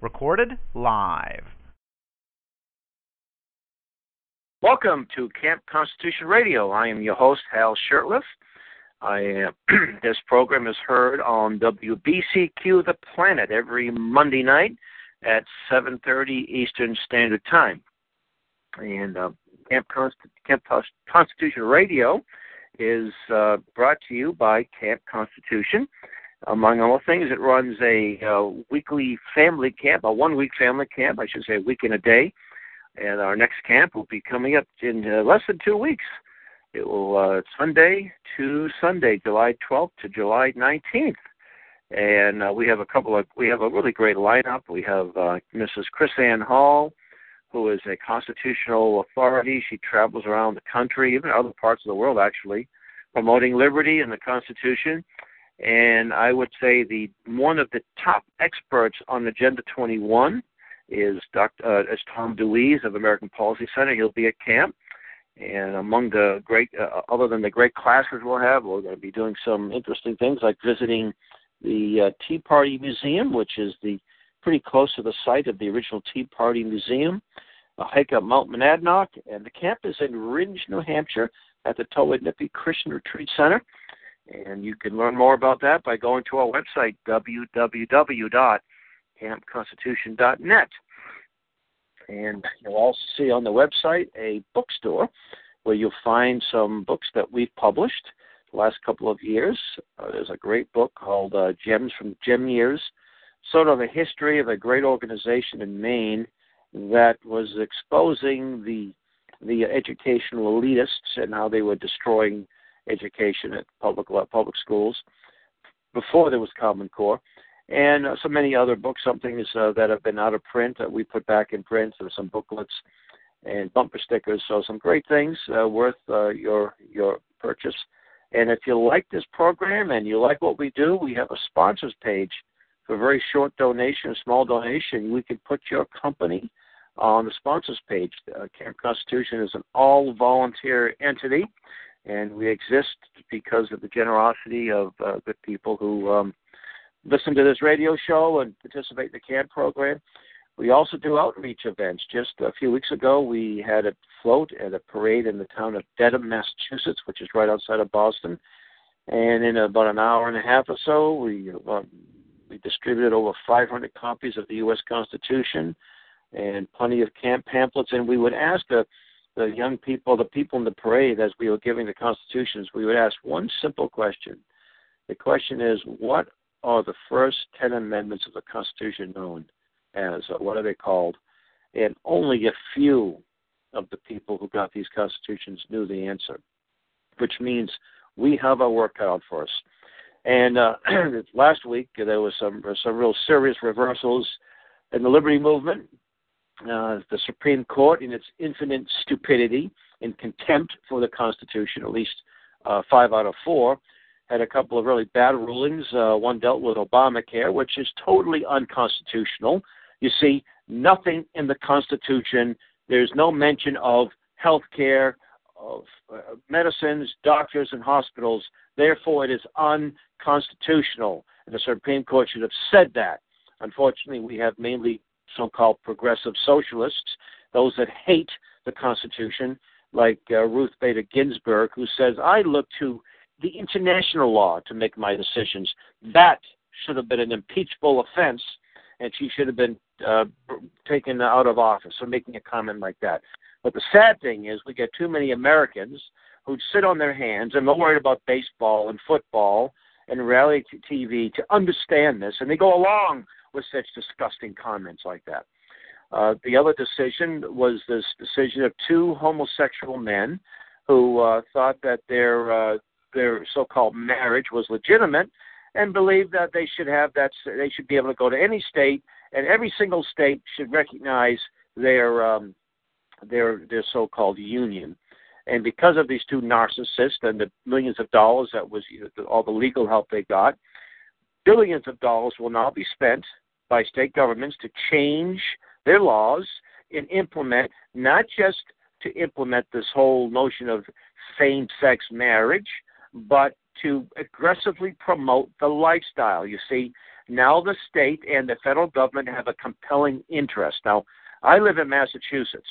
Recorded live. Welcome to Camp Constitution Radio. I am your host, Hal Shurtleff. I am, this program is heard on WBCQ The Planet every Monday night at 7:30 Eastern Standard Time. And uh, Camp, Const- Camp Constitution Radio is uh, brought to you by Camp Constitution. Among other things, it runs a uh, weekly family camp, a one-week family camp, I should say, a week in a day. And our next camp will be coming up in uh, less than two weeks. It will uh, Sunday to Sunday, July 12th to July 19th, and uh, we have a couple of we have a really great lineup. We have uh, Mrs. KrisAnne Hall, who is a constitutional authority. She travels around the country, even other parts of the world, actually, promoting liberty and the Constitution. And I would say the one of the top experts on Agenda 21 is Dr. Uh, is Tom DeWeese of American Policy Center. He'll be at camp. And among the great, uh, other than the great classes we'll have, we're going to be doing some interesting things like visiting the uh, Tea Party Museum, which is the pretty close to the site of the original Tea Party Museum. A hike up Mount Monadnock, and the camp is in Rindge, New Hampshire, at the Towed Christian Retreat Center. And you can learn more about that by going to our website, www.campconstitution.net. And you'll also see on the website a bookstore where you'll find some books that we've published the last couple of years. Uh, there's a great book called uh, Gems from Gem Years, sort of a history of a great organization in Maine that was exposing the the educational elitists and how they were destroying education at public public schools before there was Common Core and uh, so many other books, some things uh, that have been out of print that we put back in print. There's some booklets and bumper stickers. So some great things uh, worth uh, your your purchase. And if you like this program and you like what we do, we have a sponsors page for a very short donation, a small donation. We can put your company on the sponsors page. Uh, Camp Constitution is an all volunteer entity, and we exist because of the generosity of uh, the people who um, listen to this radio show and participate in the CAD program. We also do outreach events. Just a few weeks ago, we had a float at a parade in the town of Dedham, Massachusetts, which is right outside of Boston. And in about an hour and a half or so, we uh, we distributed over 500 copies of the U.S. Constitution and plenty of camp pamphlets. And we would ask the the young people, the people in the parade, as we were giving the constitutions, we would ask one simple question. The question is, what are the first 10 amendments of the Constitution known as, what are they called? And only a few of the people who got these constitutions knew the answer, which means we have our work cut out for us. And uh, last week there was some some real serious reversals in the liberty movement. Uh, the Supreme Court, in its infinite stupidity and contempt for the Constitution, at least uh, five out of four, had a couple of really bad rulings. Uh, one dealt with Obamacare, which is totally unconstitutional. You see, nothing in the Constitution, there's no mention of health care, of uh, medicines, doctors, and hospitals. Therefore, it is unconstitutional. And the Supreme Court should have said that. Unfortunately, we have mainly so called progressive socialists, those that hate the Constitution, like uh, Ruth Bader Ginsburg, who says, I look to the international law to make my decisions. That should have been an impeachable offense, and she should have been uh, taken out of office for making a comment like that. But the sad thing is, we get too many Americans who sit on their hands and they're worried about baseball and football and reality TV to understand this, and they go along with such disgusting comments like that. Uh, the other decision was this decision of two homosexual men who uh, thought that their uh, their so-called marriage was legitimate, and believed that they should have that they should be able to go to any state, and every single state should recognize their um, their their so-called union. And because of these two narcissists and the millions of dollars that was all the legal help they got, billions of dollars will now be spent by state governments to change their laws and implement not just to implement this whole notion of same sex marriage, but to aggressively promote the lifestyle. You see, now the state and the federal government have a compelling interest. Now, I live in Massachusetts,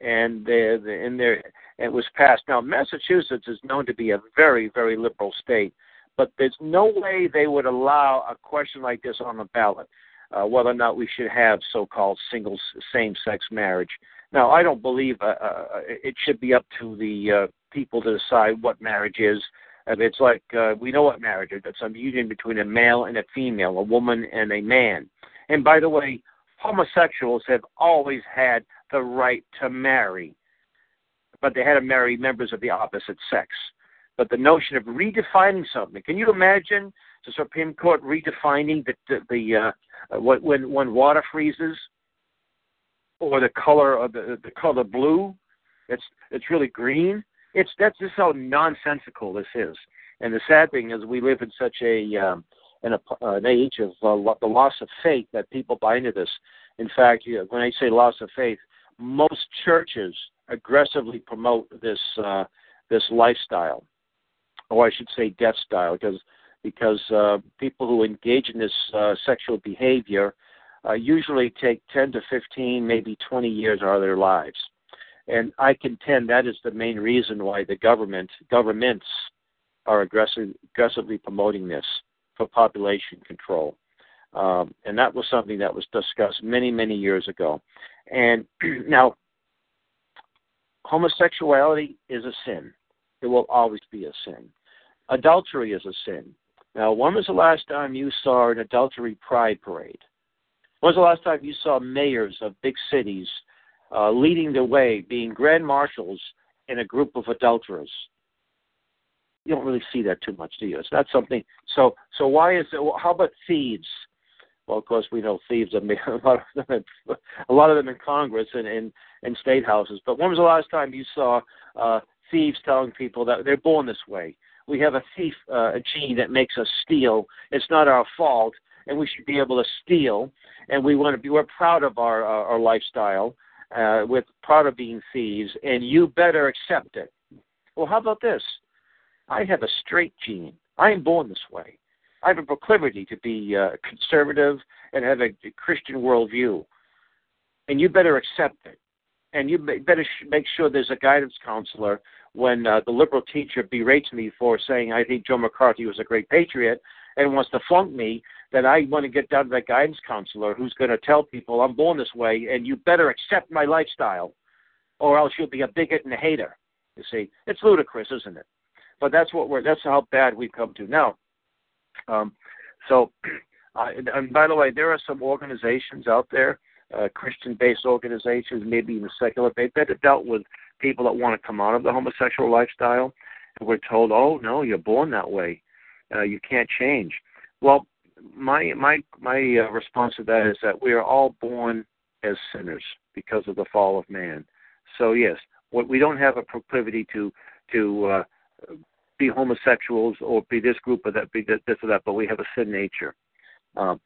and the, the, in there it was passed. Now, Massachusetts is known to be a very, very liberal state, but there's no way they would allow a question like this on the ballot, uh, whether or not we should have so-called single same-sex marriage. Now, I don't believe uh, uh, it should be up to the uh, people to decide what marriage is. And it's like uh, we know what marriage is. It's a union between a male and a female, a woman and a man. And by the way, homosexuals have always had the right to marry, but they had to marry members of the opposite sex. But the notion of redefining something, can you imagine the Supreme Court redefining the, the, the uh, when when water freezes, or the color of the the color blue, it's it's really green. It's that's just how nonsensical this is. And the sad thing is, we live in such a um, in a, uh, an age of uh, the loss of faith that people buy into this. In fact, you know, when I say loss of faith, most churches aggressively promote this uh, this lifestyle, or I should say, death style, because because uh, people who engage in this uh, sexual behavior uh, usually take 10 to 15, maybe 20 years out of their lives. And I contend that is the main reason why the government governments are aggressive, aggressively promoting this for population control. Um, and that was something that was discussed many, many years ago. And now, homosexuality is a sin. It will always be a sin. Adultery is a sin. Now, when was the last time you saw an adultery pride parade? When was the last time you saw mayors of big cities uh, leading the way, being grand marshals in a group of adulterers? You don't really see that too much, do you? It's not something. So, so why is it? How about thieves? Well, of course, we know thieves are a lot of them, in, a lot of them in Congress and in in state houses. But when was the last time you saw uh, thieves telling people that they're born this way? We have a thief uh, a gene that makes us steal. It's not our fault, and we should be able to steal. And we want to be. We're proud of our uh, our lifestyle. Uh, we're proud of being thieves, and you better accept it. Well, how about this? I have a straight gene. I am born this way. I have a proclivity to be uh, conservative and have a Christian worldview, and you better accept it. And you better make sure there's a guidance counselor when uh, the liberal teacher berates me for saying I think Joe McCarthy was a great patriot and wants to flunk me, then I want to get down to that guidance counselor who's going to tell people I'm born this way and you better accept my lifestyle or else you'll be a bigot and a hater. You see, it's ludicrous, isn't it? But that's what we're. That's how bad we've come to now. Um, so, uh, and by the way, there are some organizations out there, uh, Christian-based organizations, maybe even secular, that have dealt with people that want to come out of the homosexual lifestyle, and we're told, "Oh no, you're born that way. Uh, you can't change." Well, my my my uh, response to that is that we are all born as sinners because of the fall of man. So yes, what we don't have a proclivity to to uh, be homosexuals or be this group or that, be this or that, but we have a sin nature. Um,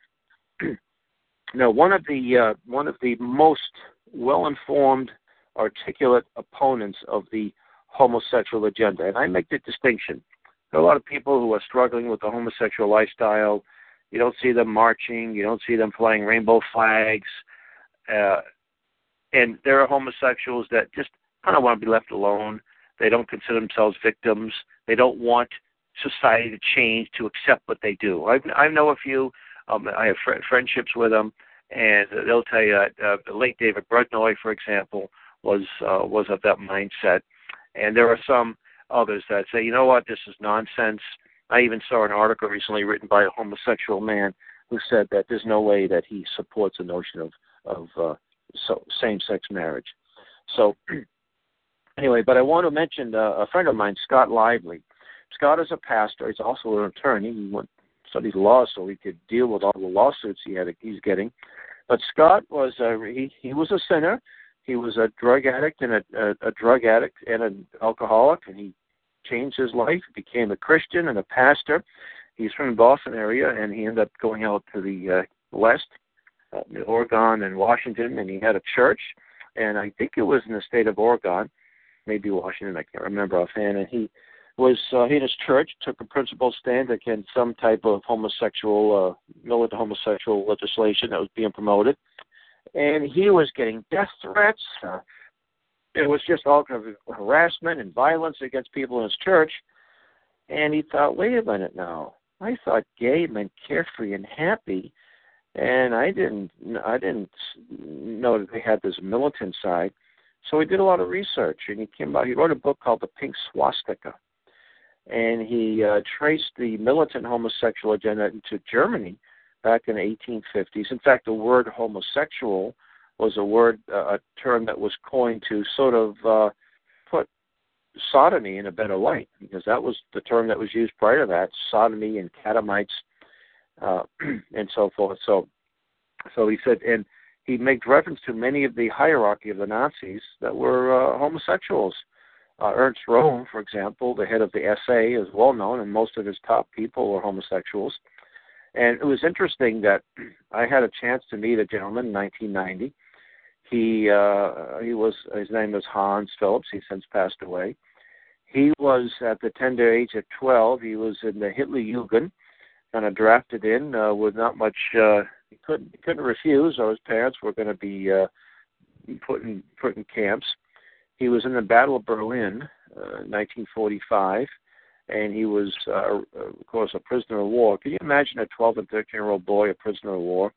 now, one of the uh, one of the most well-informed, articulate opponents of the homosexual agenda, and I make the distinction. There are a lot of people who are struggling with the homosexual lifestyle. You don't see them marching. You don't see them flying rainbow flags. Uh, and there are homosexuals that just kind of want to be left alone. They don't consider themselves victims. They don't want society to change to accept what they do. I, I know a few. Um, I have fr- friendships with them, and they'll tell you that uh, the late David Brudnoy, for example, was uh, was of that mindset. And there are some others that say, you know what, this is nonsense. I even saw an article recently written by a homosexual man who said that there's no way that he supports the notion of of uh, so, same-sex marriage. So anyway, but I want to mention uh, a friend of mine, Scott Lively, Scott is a pastor. He's also an attorney. He went studied law so he could deal with all the lawsuits he had he's getting. But Scott was a he he was a sinner. He was a drug addict and a, a, a drug addict and an alcoholic, and he changed his life. Became a Christian and a pastor. He's from the Boston area, and he ended up going out to the uh, west, uh, Oregon and Washington, and he had a church. And I think it was in the state of Oregon, maybe Washington. I can't remember offhand. And he was uh, he and his church took a principled stand against some type of homosexual, uh, militant homosexual legislation that was being promoted, and he was getting death threats. Uh, it was just all kind of harassment and violence against people in his church. And he thought, wait a minute now. I thought gay meant carefree and happy, and I didn't. I didn't know that they had this militant side. So he did a lot of research, and he came out. He wrote a book called The Pink Swastika, and he uh, traced the militant homosexual agenda into Germany back in the 1850s. In fact, the word homosexual was a word, uh, a term that was coined to sort of uh, put sodomy in a better light, because that was the term that was used prior to that, sodomy and catamites, uh, and so forth. So, so he said, and he made reference to many of the hierarchy of the Nazis that were uh, homosexuals. Uh, Ernst Röhm, for example, the head of the SA, is well known, and most of his top people were homosexuals. And it was interesting that I had a chance to meet a gentleman in 1990. He uh, he was his name was Hans Phillips. He's since passed away. He was at the tender age of 12. He was in the Hitlerjugend, kind of drafted in uh, with not much. Uh, he couldn't he couldn't refuse, or his parents were going to be uh, put in put in camps. He was in the Battle of Berlin, uh, 1945, and he was, uh, of course, a prisoner of war. Can you imagine a 12 and 13 year old boy a prisoner of war?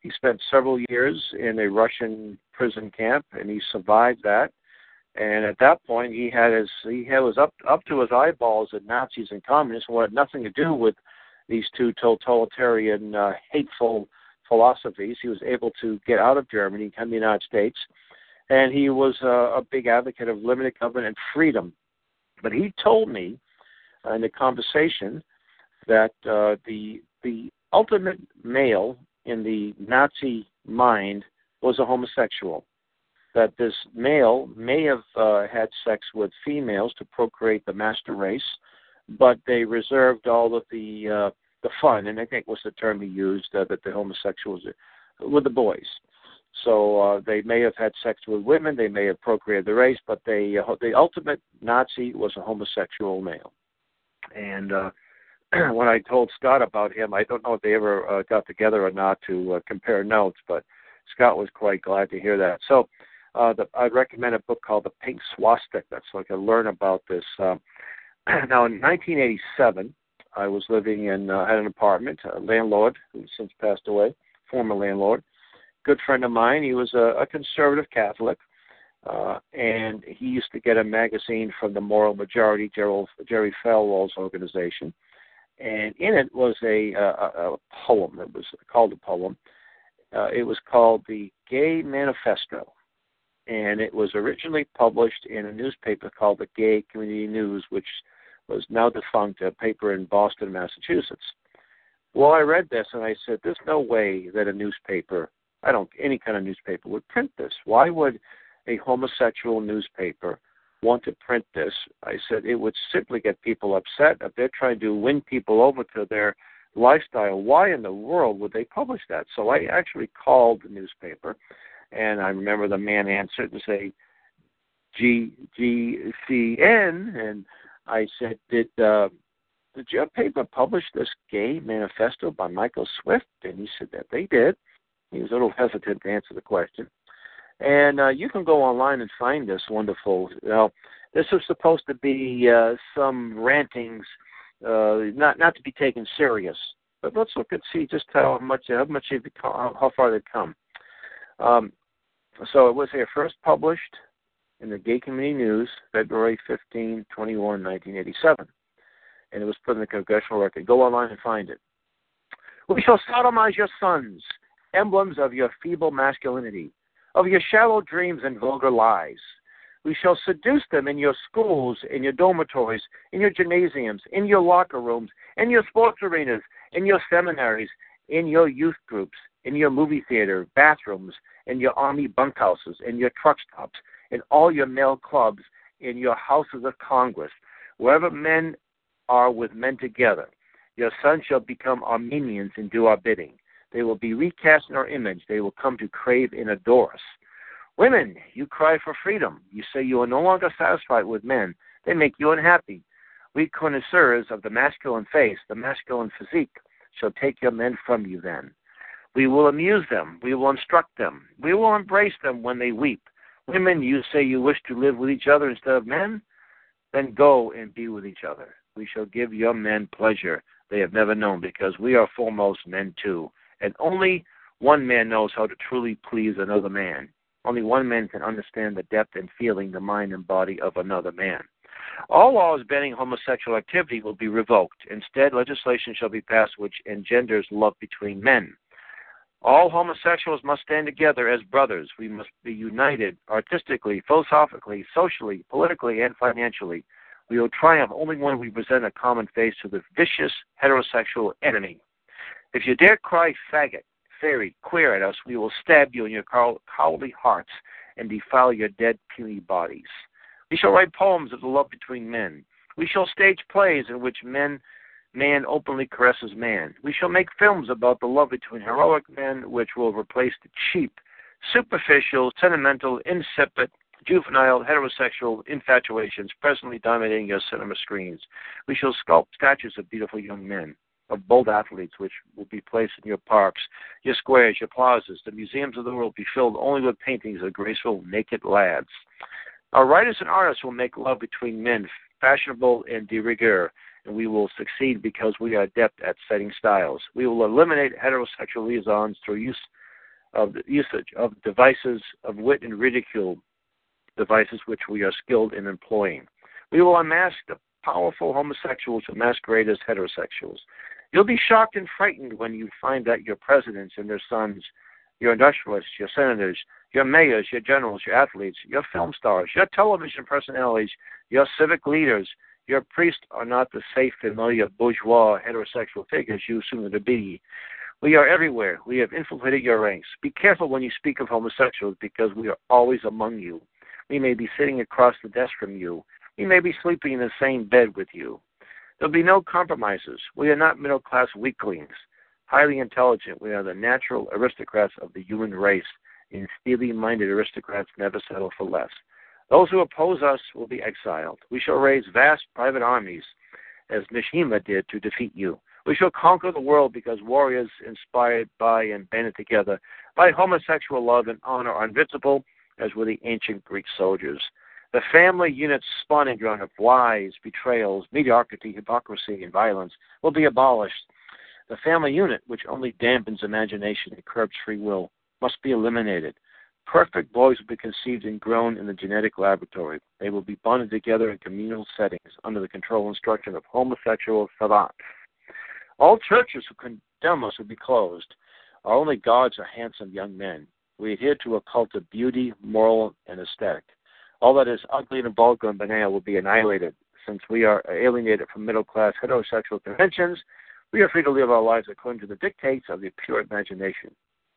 He spent several years in a Russian prison camp, and he survived that. And at that point, he had his he had, was up up to his eyeballs at Nazis and communists, and had nothing to do with these two totalitarian, uh, hateful philosophies. He was able to get out of Germany, and come to the United States, and he was a, a big advocate of limited government and freedom. But he told me uh, in the conversation that uh, the the ultimate male in the Nazi mind was a homosexual. That this male may have uh, had sex with females to procreate the master race, but they reserved all of the uh, the fun, and I think was the term he used uh, that the homosexuals with the boys. So uh, they may have had sex with women, they may have procreated the race, but they uh, the ultimate Nazi was a homosexual male. And uh, when I told Scott about him, I don't know if they ever uh, got together or not to uh, compare notes, but Scott was quite glad to hear that. So uh, the, I'd recommend a book called The Pink Swastika, so I can learn about this. Um, now, in 1987, I was living in uh, had an apartment. A landlord who's since passed away, former landlord, good friend of mine. He was a, a conservative Catholic, uh, and he used to get a magazine from the Moral Majority, Gerald, Jerry Falwell's organization, and in it was a, a, a poem. It was called a poem. Uh, it was called the Gay Manifesto, and it was originally published in a newspaper called the Gay Community News, which was now defunct, a paper in Boston, Massachusetts. Well, I read this and I said, "There's no way that a newspaper I don't any kind of newspaper would print this. Why would a homosexual newspaper want to print this? I said it would simply get people upset if they're trying to win people over to their lifestyle. Why in the world would they publish that? So I actually called the newspaper, and I remember the man answered and say, G G C N, and I said, did uh, did your paper publish this gay manifesto by Michael Swift? And he said that they did. He was a little hesitant to answer the question. And uh, you can go online and find this wonderful. Know, this was supposed to be uh, some rantings, uh, not not to be taken serious. But let's look and see just how much how much they've come, how far they've come. Um, so it was here first published in the Gay Community News, February 15, 21, 1987. And it was put in the Congressional Record. Go online and find it. We shall sodomize your sons emblems of your feeble masculinity, of your shallow dreams and vulgar lies. We shall seduce them in your schools, in your dormitories, in your gymnasiums, in your locker rooms, in your sports arenas, in your seminaries, in your youth groups, in your movie theater, bathrooms, in your army bunkhouses, in your truck stops, in all your male clubs, in your houses of Congress, wherever men are with men together. Your sons shall become our minions and do our bidding. They will be recast in our image. They will come to crave and adore us. Women, you cry for freedom. You say you are no longer satisfied with men. They make you unhappy. We connoisseurs of the masculine face, the masculine physique, shall take your men from you then. We will amuse them. We will instruct them. We will embrace them when they weep. Women, you say you wish to live with each other instead of men? Then go and be with each other. We shall give your men pleasure they have never known because we are foremost men too. And only one man knows how to truly please another man. Only one man can understand the depth and feeling, the mind and body of another man. All laws banning homosexual activity will be revoked. Instead, legislation shall be passed which engenders love between men. All homosexuals must stand together as brothers. We must be united artistically, philosophically, socially, politically, and financially. We will triumph only when we present a common face to the vicious heterosexual enemy. If you dare cry faggot, fairy, queer at us, we will stab you in your cowardly hearts and defile your dead, puny bodies. We shall write poems of the love between men. We shall stage plays in which men man openly caresses man. We shall make films about the love between heroic men which will replace the cheap, superficial, sentimental, insipid, juvenile, heterosexual infatuations presently dominating your cinema screens. We shall sculpt statues of beautiful young men of bold athletes, which will be placed in your parks, your squares, your plazas. The museums of the world will be filled only with paintings of graceful, naked lads. Our writers and artists will make love between men fashionable and de rigueur, and we will succeed because we are adept at setting styles. We will eliminate heterosexual liaisons through use of usage of devices of wit and ridicule, devices which we are skilled in employing. We will unmask the powerful homosexuals who masquerade as heterosexuals. You'll be shocked and frightened when you find that your presidents and their sons, your industrialists, your senators, your mayors, your generals, your athletes, your film stars, your television personalities, your civic leaders, your priests are not the safe, familiar, bourgeois, heterosexual figures you assume them to be. We are everywhere. We have infiltrated your ranks. Be careful when you speak of homosexuals because we are always among you. We may be sitting across the desk from you. We may be sleeping in the same bed with you. There'll be no compromises. We are not middle class weaklings. Highly intelligent, we are the natural aristocrats of the human race, and steely minded aristocrats never settle for less. Those who oppose us will be exiled. We shall raise vast private armies, as Mishima did to defeat you. We shall conquer the world because warriors inspired by and banded together by homosexual love and honor are invincible, as were the ancient Greek soldiers. The family unit's spawning ground of lies, betrayals, mediocrity, hypocrisy, and violence will be abolished. The family unit, which only dampens imagination and curbs free will, must be eliminated. Perfect boys will be conceived and grown in the genetic laboratory. They will be bonded together in communal settings under the control and instruction of homosexual savants. All churches who condemn us will be closed. Our only gods are handsome young men. We adhere to a cult of beauty, moral, and aesthetic. All that is ugly and vulgar and banal will be annihilated. Since we are alienated from middle class heterosexual conventions, we are free to live our lives according to the dictates of the pure imagination.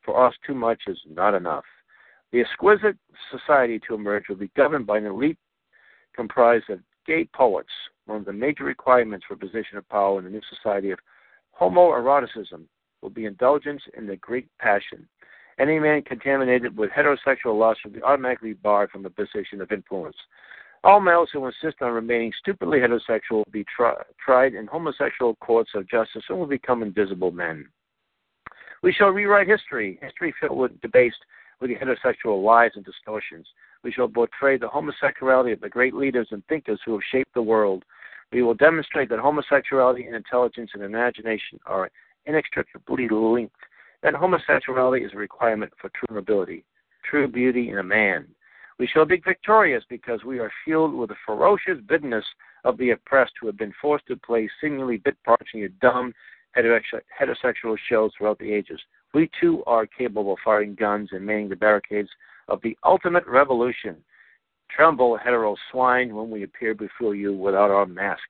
For us, too much is not enough. The exquisite society to emerge will be governed by an elite comprised of gay poets. One of the major requirements for position of power in the new society of homoeroticism will be indulgence in the Greek passion. Any man contaminated with heterosexual lust will be automatically barred from the position of influence. All males who insist on remaining stupidly heterosexual will be tri- tried in homosexual courts of justice and will become invisible men. We shall rewrite history, history filled with debased with the heterosexual lies and distortions. We shall portray the homosexuality of the great leaders and thinkers who have shaped the world. We will demonstrate that homosexuality and intelligence and imagination are inextricably linked that homosexuality is a requirement for true nobility, true beauty in a man. We shall be victorious because we are fueled with the ferocious bitterness of the oppressed who have been forced to play seemingly bit parts in your dumb heterosexual shows throughout the ages. We too are capable of firing guns and manning the barricades of the ultimate revolution. Tremble, hetero swine, when we appear before you without our masks.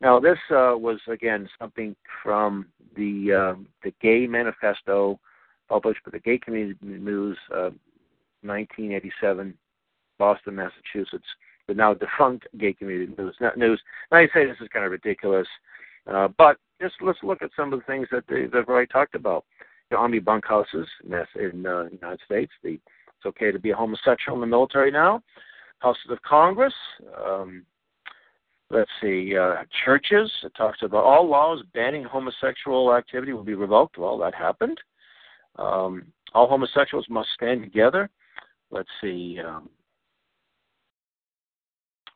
Now, this uh, was again something from the uh, the Gay Manifesto, published by the Gay Community News, uh, 1987, Boston, Massachusetts. The now defunct Gay Community News. News. Now, I say this is kind of ridiculous, uh, but just let's look at some of the things that they, they've already talked about. Army bunkhouses in uh, the United States. The, it's okay to be a homosexual in the military now. Houses of Congress. Um, let's see, uh, churches. It talks about all laws banning homosexual activity will be revoked. Well, that happened. Um, all homosexuals must stand together. Let's see. Um,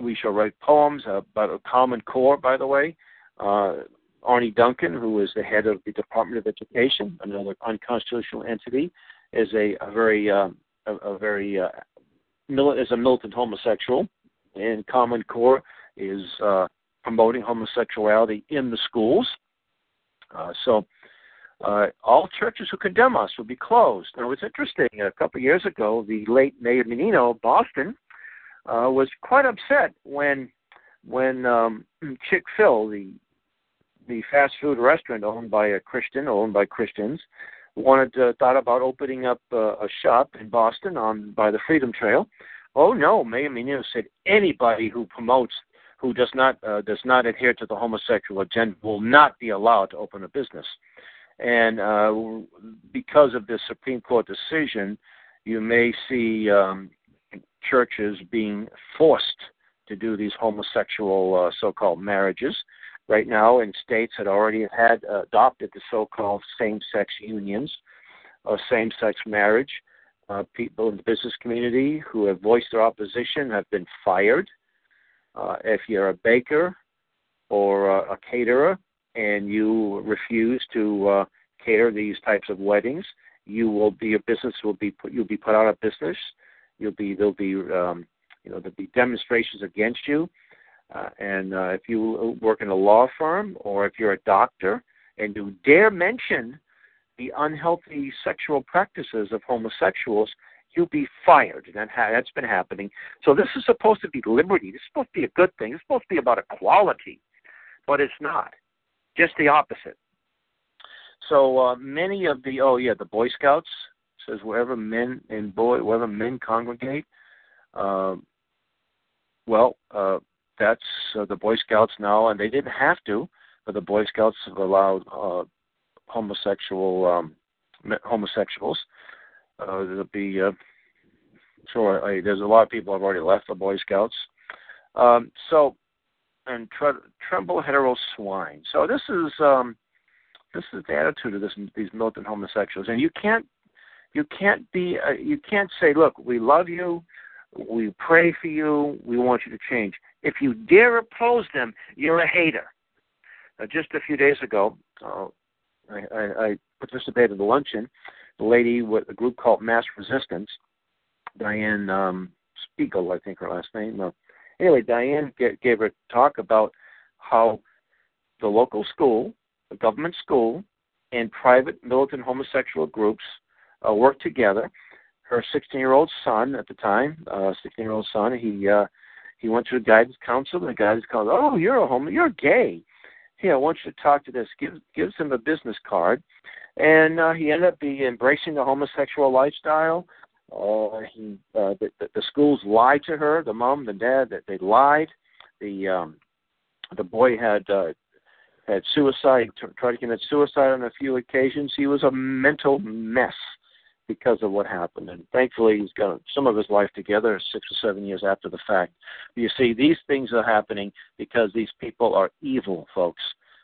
we shall write poems about a common core, by the way. Uh, Arne Duncan, who is the head of the Department of Education, another unconstitutional entity, is a, a very uh, a, a, very uh, is a militant homosexual, and Common Core is uh, promoting homosexuality in the schools. Uh, so uh, all churches who condemn us will be closed. Now, it's interesting. A couple of years ago, the late Mayor Menino of Boston uh, was quite upset when when um, Chick Fil, the the fast food restaurant owned by a Christian, owned by Christians, wanted to, thought about opening up uh, a shop in Boston on by the Freedom Trail. Oh no, Mayor Menino said anybody who promotes who does not uh, does not adhere to the homosexual agenda will not be allowed to open a business. And uh, because of this Supreme Court decision, you may see um, churches being forced to do these homosexual uh, so-called marriages. Right now, in states that already had uh, adopted the so-called same-sex unions or same-sex marriage, uh, people in the business community who have voiced their opposition have been fired. Uh, if you're a baker or a, a caterer and you refuse to uh, cater these types of weddings, you will be your business will be put you'll be put out of business. You'll be there'll be um, you know there'll be demonstrations against you. Uh, and uh, if you work in a law firm or if you're a doctor and you dare mention the unhealthy sexual practices of homosexuals, you'll be fired. And that ha- that's been happening. So this is supposed to be liberty. This is supposed to be a good thing. It's supposed to be about equality, but it's not. Just the opposite. So uh, many of the oh yeah the Boy Scouts says wherever men and boy wherever men congregate. Uh, well, uh, that's uh, the Boy Scouts now, and they didn't have to, but the Boy Scouts have allowed uh, homosexual um, homosexuals. Uh, there'll be uh, sure I, there's a lot of people have already left the Boy Scouts. Um, so and tre- tremble hetero swine. So this is um, this is the attitude of this these militant homosexuals, and you can't you can't be uh, you can't say, look, we love you, we pray for you, we want you to change. If you dare oppose them, you're a hater. Uh, just a few days ago, uh, I, I, I participated in the luncheon. The lady with a group called Mass Resistance, Diane um, Spiegel, I think her last name. Uh, anyway, Diane g- gave a talk about how the local school the government school and private militant homosexual groups uh, worked together. Her 16-year-old son at the time, uh, 16-year-old son, he uh, he went to a guidance counselor. The guidance counselor, oh, you're a homo, you're gay. Here, I want you to talk to this. Give gives him a business card, and uh, he ended up be embracing the homosexual lifestyle. Uh, he uh, the, the, schools lied to her, the mom, the dad, that they lied. The um, the boy had uh, had suicide, tried to commit suicide on a few occasions. He was a mental mess because of what happened. And thankfully, he's got some of his life together six or seven years after the fact. You see, these things are happening because these people are evil, folks.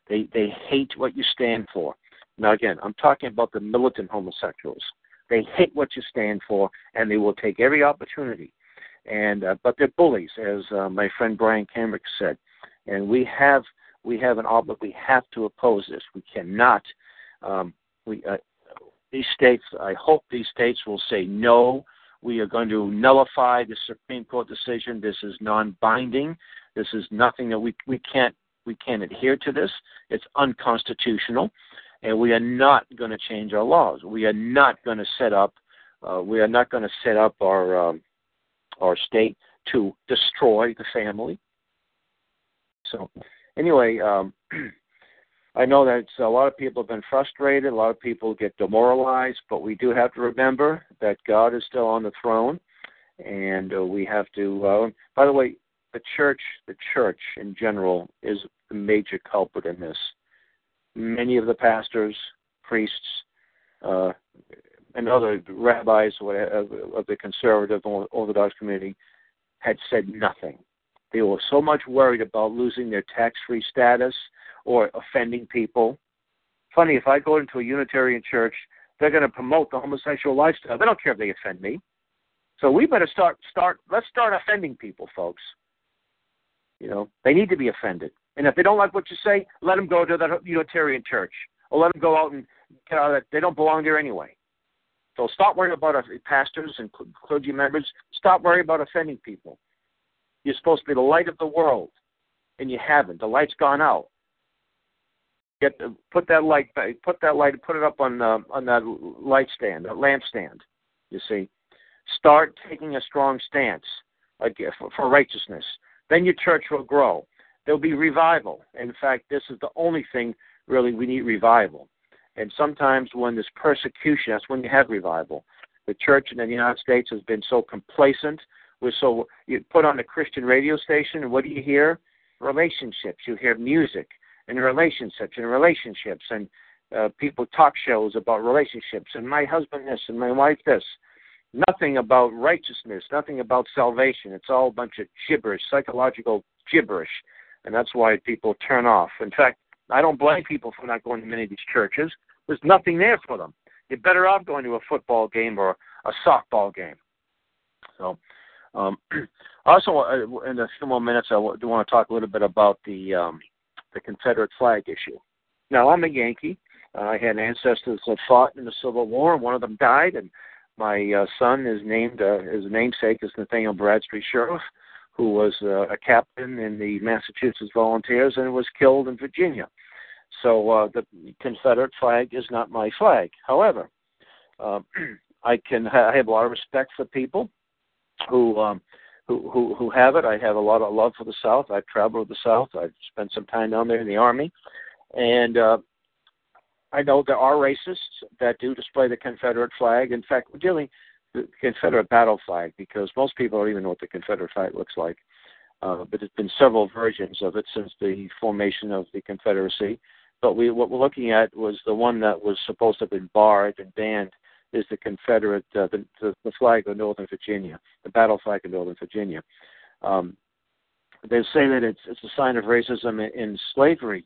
They they hate what you stand for. Now, again, I'm talking about the militant homosexuals. They hate what you stand for, and they will take every opportunity. And uh, but they're bullies, as uh, my friend Brian Camenker said. And we have we have an obligation. We have to oppose this. We cannot. Um, we uh, these states. I hope these states will say no. We are going to nullify the Supreme Court decision. This is non-binding. This is nothing that we we can't we can't adhere to this. It's unconstitutional, and we are not going to change our laws. We are not going to set up. Uh, we are not going to set up our um, our state to destroy the family. So, anyway, um, I know that a lot of people have been frustrated, a lot of people get demoralized, but we do have to remember that God is still on the throne, and uh, we have to. Uh, by the way, the church, the church in general, is the major culprit in this. Many of the pastors, priests, uh, and other rabbis of the conservative Orthodox community had said nothing. They were so much worried about losing their tax free status or offending people. Funny, if I go into a Unitarian church, they're going to promote the homosexual lifestyle. They don't care if they offend me. So we better start start let's start offending people, folks. You know, they need to be offended. And if they don't like what you say, let them go to that Unitarian church or let them go out and get out of that. They don't belong there anyway. So stop worrying about pastors and clergy members. Stop worrying about offending people. You're supposed to be the light of the world, and you haven't. The light's gone out. Get the, put that light, put that light, put it up on uh, on that light stand, that lamp stand. You see, start taking a strong stance for, for righteousness. Then your church will grow. There'll be revival. In fact, this is the only thing really we need revival. And sometimes when there's persecution, that's when you have revival. The church in the United States has been so complacent. We're so you put on a Christian radio station, and what do you hear? Relationships. You hear music and relationships and relationships, and uh, people talk shows about relationships, and my husband this and my wife this. Nothing about righteousness, nothing about salvation. It's all a bunch of gibberish, psychological gibberish, and that's why people turn off. In fact, I don't blame people for not going to many of these churches. There's nothing there for them. You're better off going to a football game or a softball game. So, um, also uh, in a few more minutes, I do want to talk a little bit about the um, the Confederate flag issue. Now, I'm a Yankee. Uh, I had ancestors that fought in the Civil War, and one of them died. And my uh, son is named uh, his namesake is Nathaniel Bradstreet Shurtleff, who was uh, a captain in the Massachusetts Volunteers and was killed in Virginia. So uh, the Confederate flag is not my flag. However, uh, I can I have a lot of respect for people who um, who, who who have it. I have a lot of love for the South. I've traveled the South. I've spent some time down there in the Army, and uh, I know there are racists that do display the Confederate flag. In fact, we're dealing the Confederate battle flag because most people don't even know what the Confederate flag looks like. Uh, but there's been several versions of it since the formation of the Confederacy. But we, what we're looking at was the one that was supposed to have been barred and banned is the Confederate, uh, the, the, flag of Northern Virginia, the battle flag of Northern Virginia. Um, they say that it's, it's a sign of racism in, in slavery.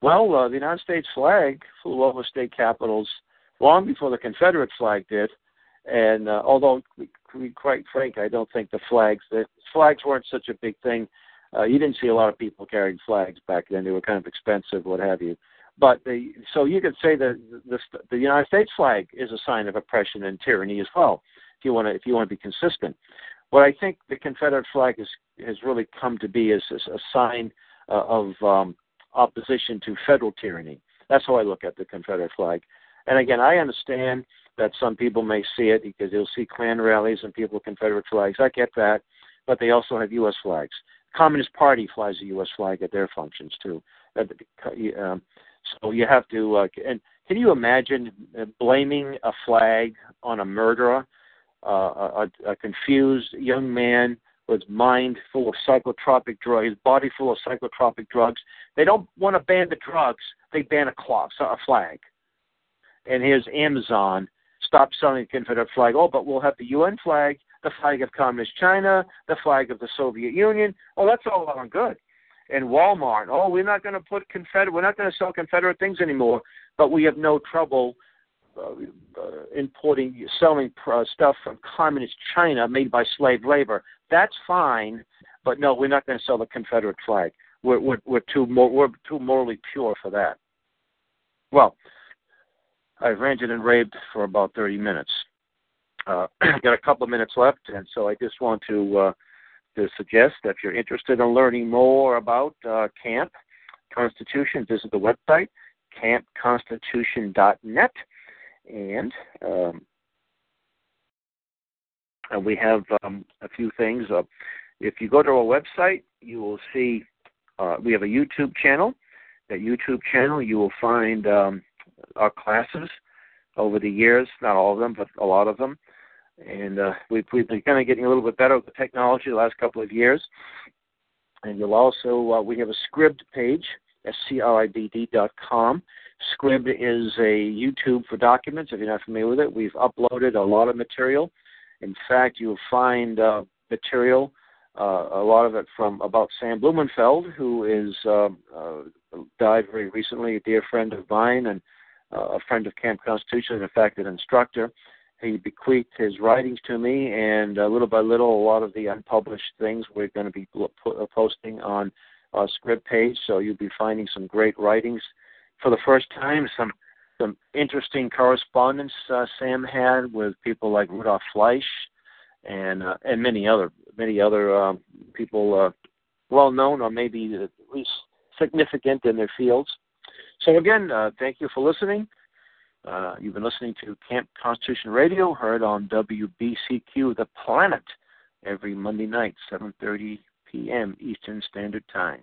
Well, uh, the United States flag flew over state capitals long before the Confederate flag did, and uh, although, to be quite frank, I don't think the flags the flags weren't such a big thing. Uh, you didn't see a lot of people carrying flags back then; they were kind of expensive, what have you. But the so you could say that the, the United States flag is a sign of oppression and tyranny as well. If you want to, if you want to be consistent, what I think the Confederate flag is, has really come to be is, is a sign uh, of um, opposition to federal tyranny. That's how I look at the Confederate flag. And again, I understand that some people may see it because you'll see Klan rallies and people with Confederate flags. I get that, but they also have U.S. flags. Communist Party flies a U.S. flag at their functions too. Um, so you have to. Uh, and can you imagine blaming a flag on a murderer, uh, a, a confused young man with mind full of psychotropic drugs, his body full of psychotropic drugs? They don't want to ban the drugs; they ban a cloth, a flag. And here's Amazon stop selling the Confederate flag. Oh, but we'll have the UN flag, the flag of Communist China, the flag of the Soviet Union. Oh, that's all well and good. And Walmart, oh, we're not going to put Confederate, we're not going to sell Confederate things anymore, but we have no trouble uh, uh, importing, selling uh, stuff from Communist China made by slave labor. That's fine, but no, we're not going to sell the Confederate flag. We're, we're, we're too more, we're too morally pure for that. Well, I've ranted and raved for about 30 minutes. Uh, got a couple of minutes left, and so I just want to uh, to suggest that if you're interested in learning more about uh, Camp Constitution, visit the website campconstitution.net, and um, and we have um, a few things. Uh, if you go to our website, you will see uh, we have a YouTube channel. That YouTube channel, you will find um, our classes over the years, not all of them, but a lot of them. And uh, we've, we've been kind of getting a little bit better with the technology the last couple of years. And you'll also, uh, we have a Scribd page, S-C-R-I-B-D dot com. Scribd is a YouTube for documents. If you're not familiar with it, we've uploaded a lot of material. In fact, you'll find uh, material, uh, a lot of it from about Sam Blumenfeld, who is uh, uh, died very recently, a dear friend of mine and a friend of Camp Constitution, in fact, an instructor. He bequeathed his writings to me, and uh, little by little, a lot of the unpublished things we're going to be posting on our Scribd page. So you'll be finding some great writings for the first time. Some some interesting correspondence uh, Sam had with people like Rudolf Flesch and uh, and many other many other um, people uh, well known or maybe at least significant in their fields. So again, uh, thank you for listening. Uh, you've been listening to Camp Constitution Radio, heard on WBCQ The Planet every Monday night, 7:30 p.m. Eastern Standard Time.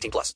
18 plus.